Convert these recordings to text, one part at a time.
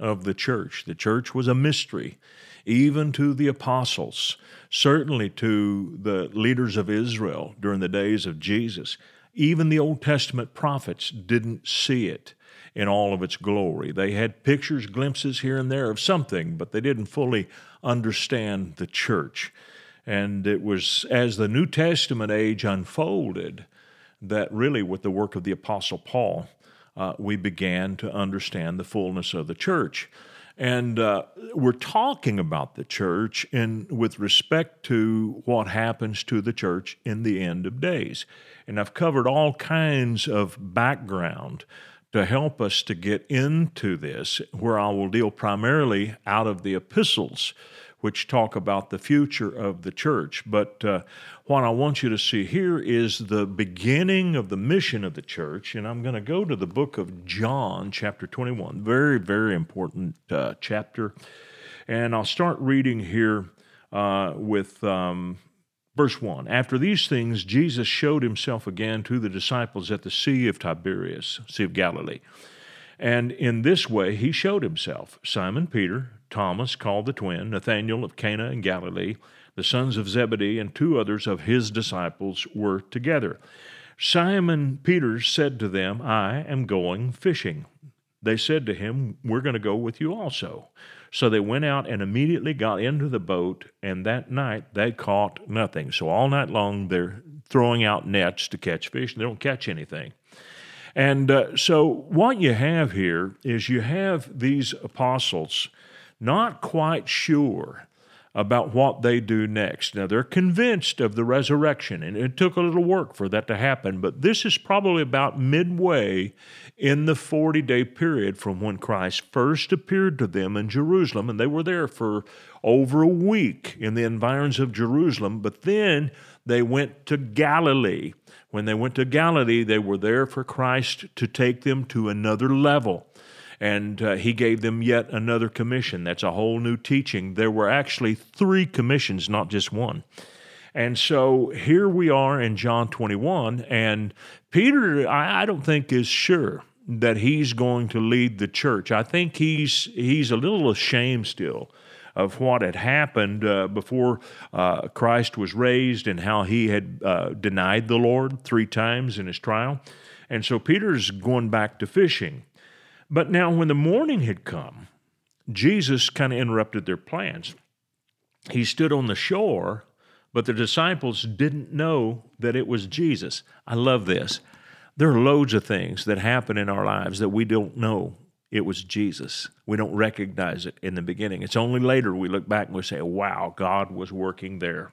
of the church. The church was a mystery, even to the apostles, certainly to the leaders of Israel during the days of Jesus. Even the Old Testament prophets didn't see it in all of its glory. They had pictures, glimpses here and there of something, but they didn't fully understand the church. And it was as the New Testament age unfolded that really, with the work of the Apostle Paul, uh, we began to understand the fullness of the church. And uh, we're talking about the church in, with respect to what happens to the church in the end of days. And I've covered all kinds of background to help us to get into this, where I will deal primarily out of the epistles which talk about the future of the church. But uh, what I want you to see here is the beginning of the mission of the church. And I'm going to go to the book of John, chapter 21. Very, very important uh, chapter. And I'll start reading here uh, with. Um, Verse 1 After these things, Jesus showed himself again to the disciples at the Sea of Tiberias, Sea of Galilee. And in this way he showed himself Simon Peter, Thomas, called the twin, Nathanael of Cana in Galilee, the sons of Zebedee, and two others of his disciples were together. Simon Peter said to them, I am going fishing. They said to him, We're going to go with you also. So they went out and immediately got into the boat, and that night they caught nothing. So all night long they're throwing out nets to catch fish, and they don't catch anything. And uh, so what you have here is you have these apostles not quite sure about what they do next. Now, they're convinced of the resurrection, and it took a little work for that to happen, but this is probably about midway in the 40 day period from when Christ first appeared to them in Jerusalem, and they were there for over a week in the environs of Jerusalem, but then they went to Galilee. When they went to Galilee, they were there for Christ to take them to another level and uh, he gave them yet another commission. That's a whole new teaching. There were actually three commissions, not just one. And so here we are in John 21, and Peter, I, I don't think, is sure that he's going to lead the church. I think he's he's a little ashamed still of what had happened uh, before uh, Christ was raised and how he had uh, denied the Lord three times in his trial. And so Peter's going back to fishing. But now, when the morning had come, Jesus kind of interrupted their plans. He stood on the shore, but the disciples didn't know that it was Jesus. I love this. There are loads of things that happen in our lives that we don't know it was Jesus. We don't recognize it in the beginning. It's only later we look back and we say, wow, God was working there.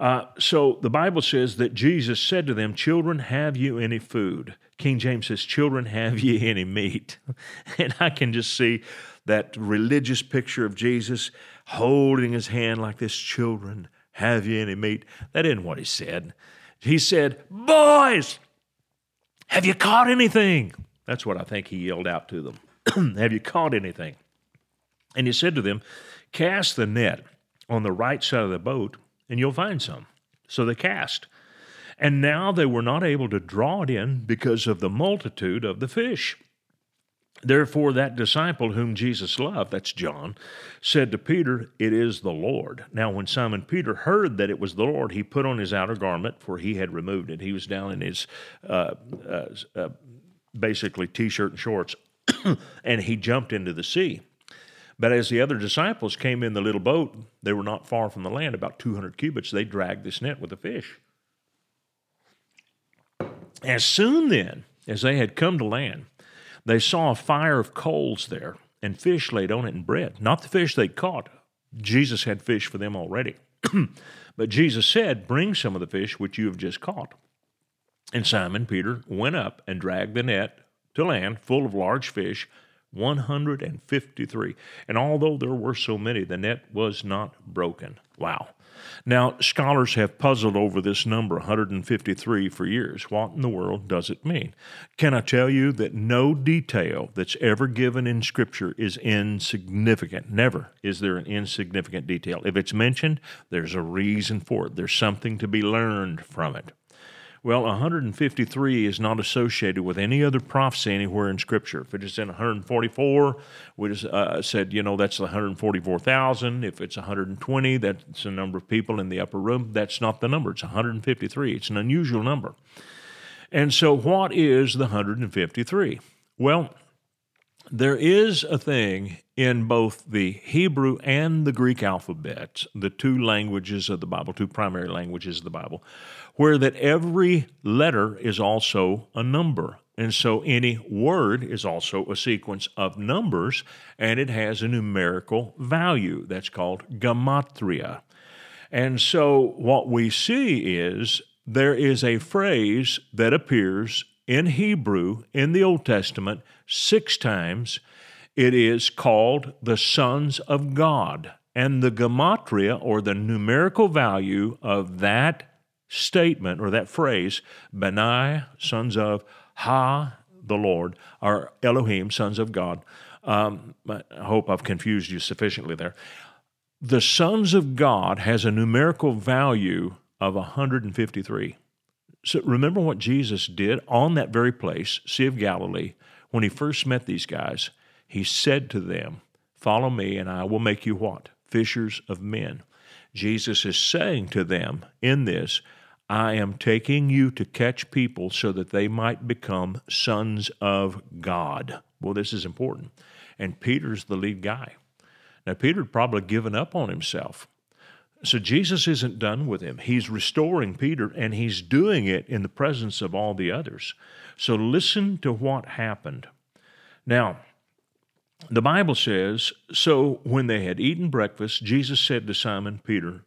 Uh, so the Bible says that Jesus said to them, Children, have you any food? King James says, Children, have ye any meat? and I can just see that religious picture of Jesus holding his hand like this Children, have ye any meat? That isn't what he said. He said, Boys, have you caught anything? That's what I think he yelled out to them. have you caught anything? And he said to them, Cast the net on the right side of the boat and you'll find some. So they cast. And now they were not able to draw it in because of the multitude of the fish. Therefore, that disciple whom Jesus loved, that's John, said to Peter, It is the Lord. Now, when Simon Peter heard that it was the Lord, he put on his outer garment, for he had removed it. He was down in his uh, uh, uh, basically t shirt and shorts, and he jumped into the sea. But as the other disciples came in the little boat, they were not far from the land, about 200 cubits. They dragged this net with the fish. As soon then as they had come to land, they saw a fire of coals there, and fish laid on it and bread. Not the fish they caught. Jesus had fish for them already. but Jesus said, Bring some of the fish which you have just caught. And Simon Peter went up and dragged the net land full of large fish, 153. And although there were so many, the net was not broken. Wow. Now, scholars have puzzled over this number, 153, for years. What in the world does it mean? Can I tell you that no detail that's ever given in Scripture is insignificant? Never is there an insignificant detail. If it's mentioned, there's a reason for it, there's something to be learned from it. Well, 153 is not associated with any other prophecy anywhere in Scripture. If it is in 144, we just uh, said, you know, that's 144,000. If it's 120, that's the number of people in the upper room. That's not the number. It's 153. It's an unusual number. And so, what is the 153? Well, there is a thing in both the Hebrew and the Greek alphabets, the two languages of the Bible, two primary languages of the Bible, where that every letter is also a number. And so any word is also a sequence of numbers, and it has a numerical value. That's called gematria. And so what we see is there is a phrase that appears in Hebrew in the Old Testament six times. It is called the sons of God. And the gematria, or the numerical value of that statement or that phrase, Benai, sons of Ha, the Lord, or Elohim, sons of God. Um, I hope I've confused you sufficiently there. The sons of God has a numerical value of 153. So remember what Jesus did on that very place, Sea of Galilee, when he first met these guys. He said to them, Follow me, and I will make you what? Fishers of men. Jesus is saying to them in this, I am taking you to catch people so that they might become sons of God. Well, this is important. And Peter's the lead guy. Now, Peter had probably given up on himself. So Jesus isn't done with him. He's restoring Peter, and he's doing it in the presence of all the others. So listen to what happened. Now, the Bible says So when they had eaten breakfast, Jesus said to Simon Peter,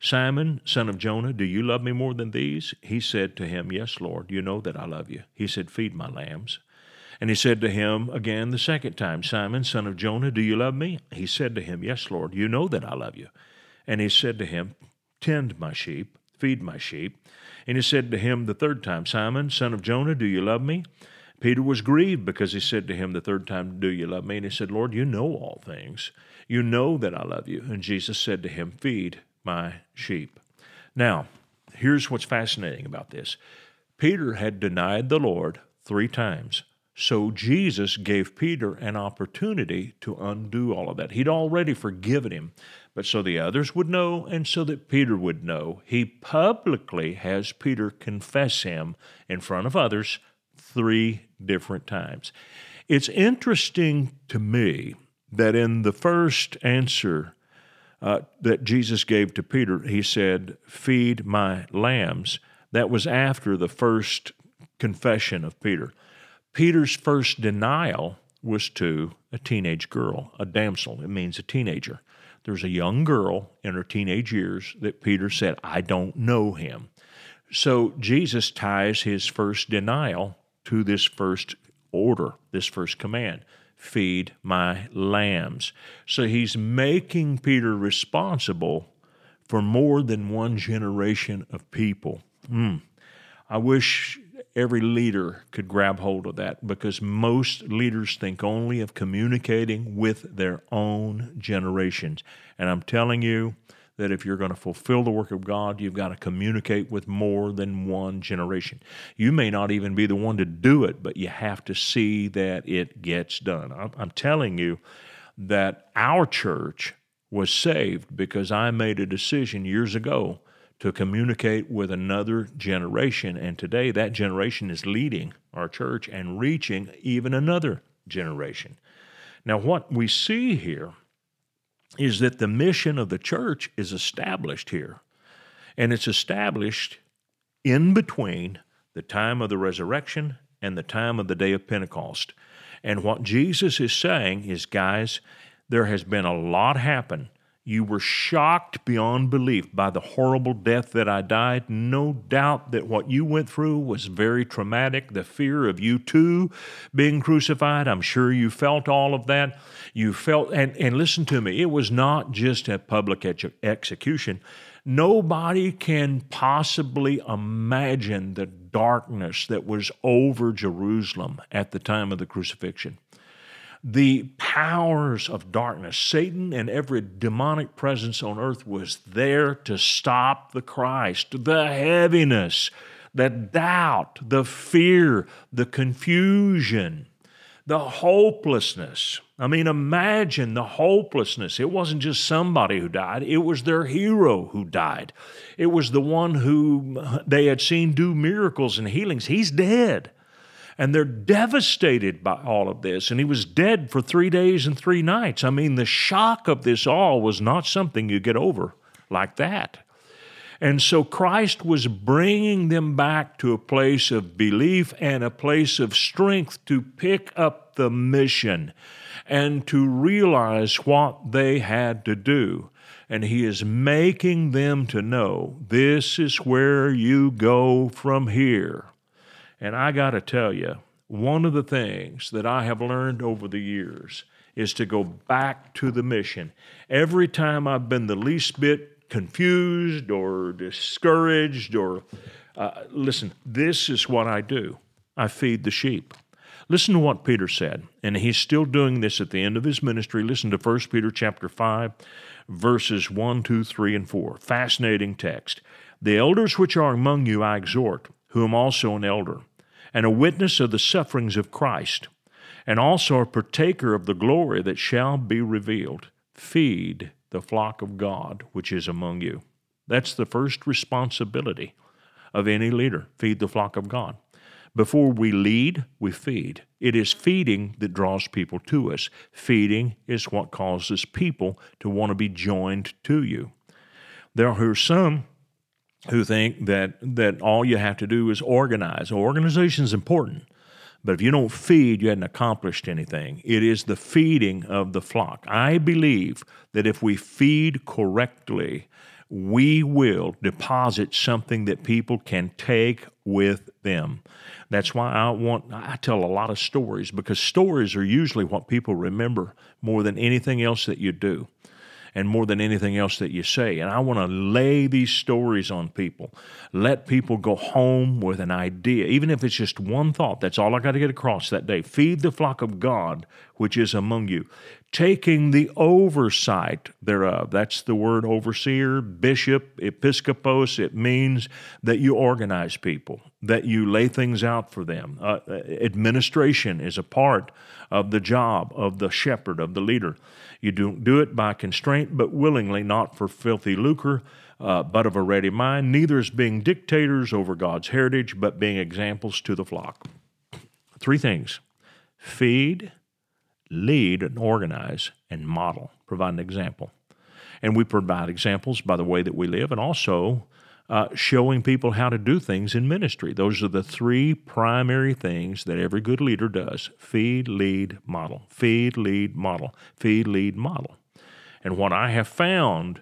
Simon, son of Jonah, do you love me more than these? He said to him, Yes, Lord, you know that I love you. He said, Feed my lambs. And he said to him again the second time, Simon, son of Jonah, do you love me? He said to him, Yes, Lord, you know that I love you. And he said to him, Tend my sheep, feed my sheep. And he said to him the third time, Simon, son of Jonah, do you love me? Peter was grieved because he said to him the third time, Do you love me? And he said, Lord, you know all things. You know that I love you. And Jesus said to him, Feed my sheep. Now, here's what's fascinating about this Peter had denied the Lord three times. So Jesus gave Peter an opportunity to undo all of that. He'd already forgiven him, but so the others would know and so that Peter would know, he publicly has Peter confess him in front of others three different times. It's interesting to me that in the first answer uh, that Jesus gave to Peter, he said, Feed my lambs. That was after the first confession of Peter. Peter's first denial was to a teenage girl, a damsel. It means a teenager. There's a young girl in her teenage years that Peter said, I don't know him. So Jesus ties his first denial to this first order, this first command feed my lambs. So he's making Peter responsible for more than one generation of people. Mm. I wish every leader could grab hold of that because most leaders think only of communicating with their own generations. And I'm telling you that if you're going to fulfill the work of God, you've got to communicate with more than one generation. You may not even be the one to do it, but you have to see that it gets done. I'm, telling you that our church was saved because I made a decision years ago to communicate with another generation. And today, that generation is leading our church and reaching even another generation. Now, what we see here is that the mission of the church is established here. And it's established in between the time of the resurrection and the time of the day of Pentecost. And what Jesus is saying is, guys, there has been a lot happen You were shocked beyond belief by the horrible death that I died. No doubt that what you went through was very traumatic. The fear of you too being crucified, I'm sure you felt all of that. You felt, and, and listen to me, it was not just a public ex- execution. Nobody can possibly imagine the darkness that was over Jerusalem at the time of the crucifixion the powers of darkness, Satan and every demonic presence on earth was there to stop the Christ. The heaviness, the doubt, the fear, the confusion, the hopelessness. I mean, imagine the hopelessness. It wasn't just somebody who died, it was their hero who died. It was the one who they had seen do miracles and healings. He's dead and they're devastated by all of this. And he was dead for three days and three nights. I mean, the shock of this all was not something you get over like that. And so Christ was bringing them back to a place of belief and a place of strength to pick up the mission and to realize what they had to do. And He is making them to know this is where you go from here. And I got to tell you, one of the things that I have learned over the years is to go back to the mission. Every time I've been the least bit confused or discouraged, or uh, listen, this is what I do I feed the sheep. Listen to what Peter said, and he's still doing this at the end of his ministry. Listen to 1 Peter chapter 5, verses 1, 2, 3, and 4. Fascinating text. The elders which are among you I exhort who am also an elder, and a witness of the sufferings of Christ, and also a partaker of the glory that shall be revealed. Feed the flock of God which is among you. That's the first responsibility of any leader feed the flock of God. Before we lead, we feed. It is feeding that draws people to us. Feeding is what causes people to want to be joined to you. There are some who think that that all you have to do is organize. Organization is important, but if you don't feed, you haven't accomplished anything. It is the feeding of the flock. I believe that if we feed correctly, we will deposit something that people can take with them. That's why I want I tell a lot of stories because stories are usually what people remember more than anything else that you do and more than anything else that you say. And I want to lay these stories on people. Let people go home with an idea, even if it's just one thought. That's all I got to get across that day. Feed the flock of God which is among you, taking the oversight thereof. That's the word overseer, bishop, episcopos. It means that you organize people, that you lay things out for them. Uh, administration is a part of the job of the shepherd, of the leader. You don't do it by constraint, but willingly, not for filthy lucre, uh, but of a ready mind, neither as being dictators over God's heritage, but being examples to the flock. Three things feed, lead, and organize, and model, provide an example. And we provide examples by the way that we live and also uh, showing people how to do things in ministry. Those are the three primary things that every good leader does feed, lead, model. Feed, lead, model. Feed, lead, model. And what I have found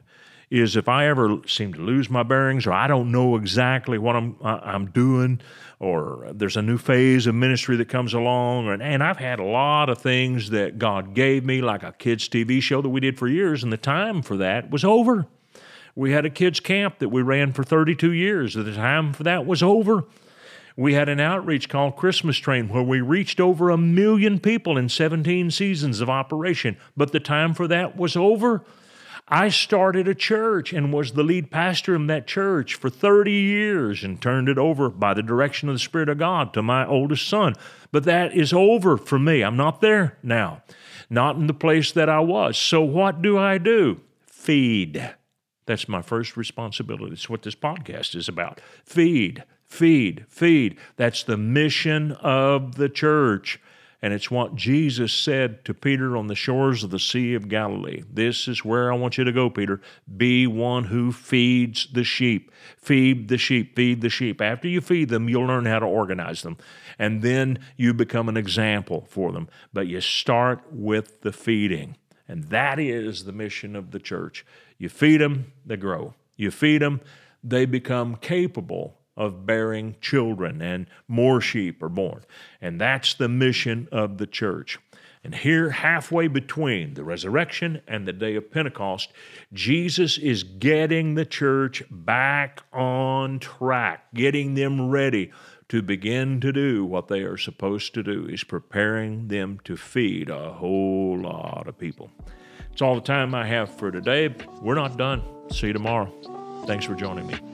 is if I ever seem to lose my bearings or I don't know exactly what I'm, I'm doing, or there's a new phase of ministry that comes along, and, and I've had a lot of things that God gave me, like a kids' TV show that we did for years, and the time for that was over. We had a kids' camp that we ran for 32 years. The time for that was over. We had an outreach called Christmas Train where we reached over a million people in 17 seasons of operation, but the time for that was over. I started a church and was the lead pastor in that church for 30 years and turned it over by the direction of the Spirit of God to my oldest son. But that is over for me. I'm not there now, not in the place that I was. So, what do I do? Feed. That's my first responsibility. It's what this podcast is about. Feed, feed, feed. That's the mission of the church. And it's what Jesus said to Peter on the shores of the Sea of Galilee. This is where I want you to go, Peter. Be one who feeds the sheep. Feed the sheep, feed the sheep. After you feed them, you'll learn how to organize them. And then you become an example for them. But you start with the feeding. And that is the mission of the church. You feed them, they grow. You feed them, they become capable of bearing children, and more sheep are born. And that's the mission of the church. And here, halfway between the resurrection and the day of Pentecost, Jesus is getting the church back on track, getting them ready to begin to do what they are supposed to do. He's preparing them to feed a whole lot of people. It's all the time I have for today. We're not done. See you tomorrow. Thanks for joining me.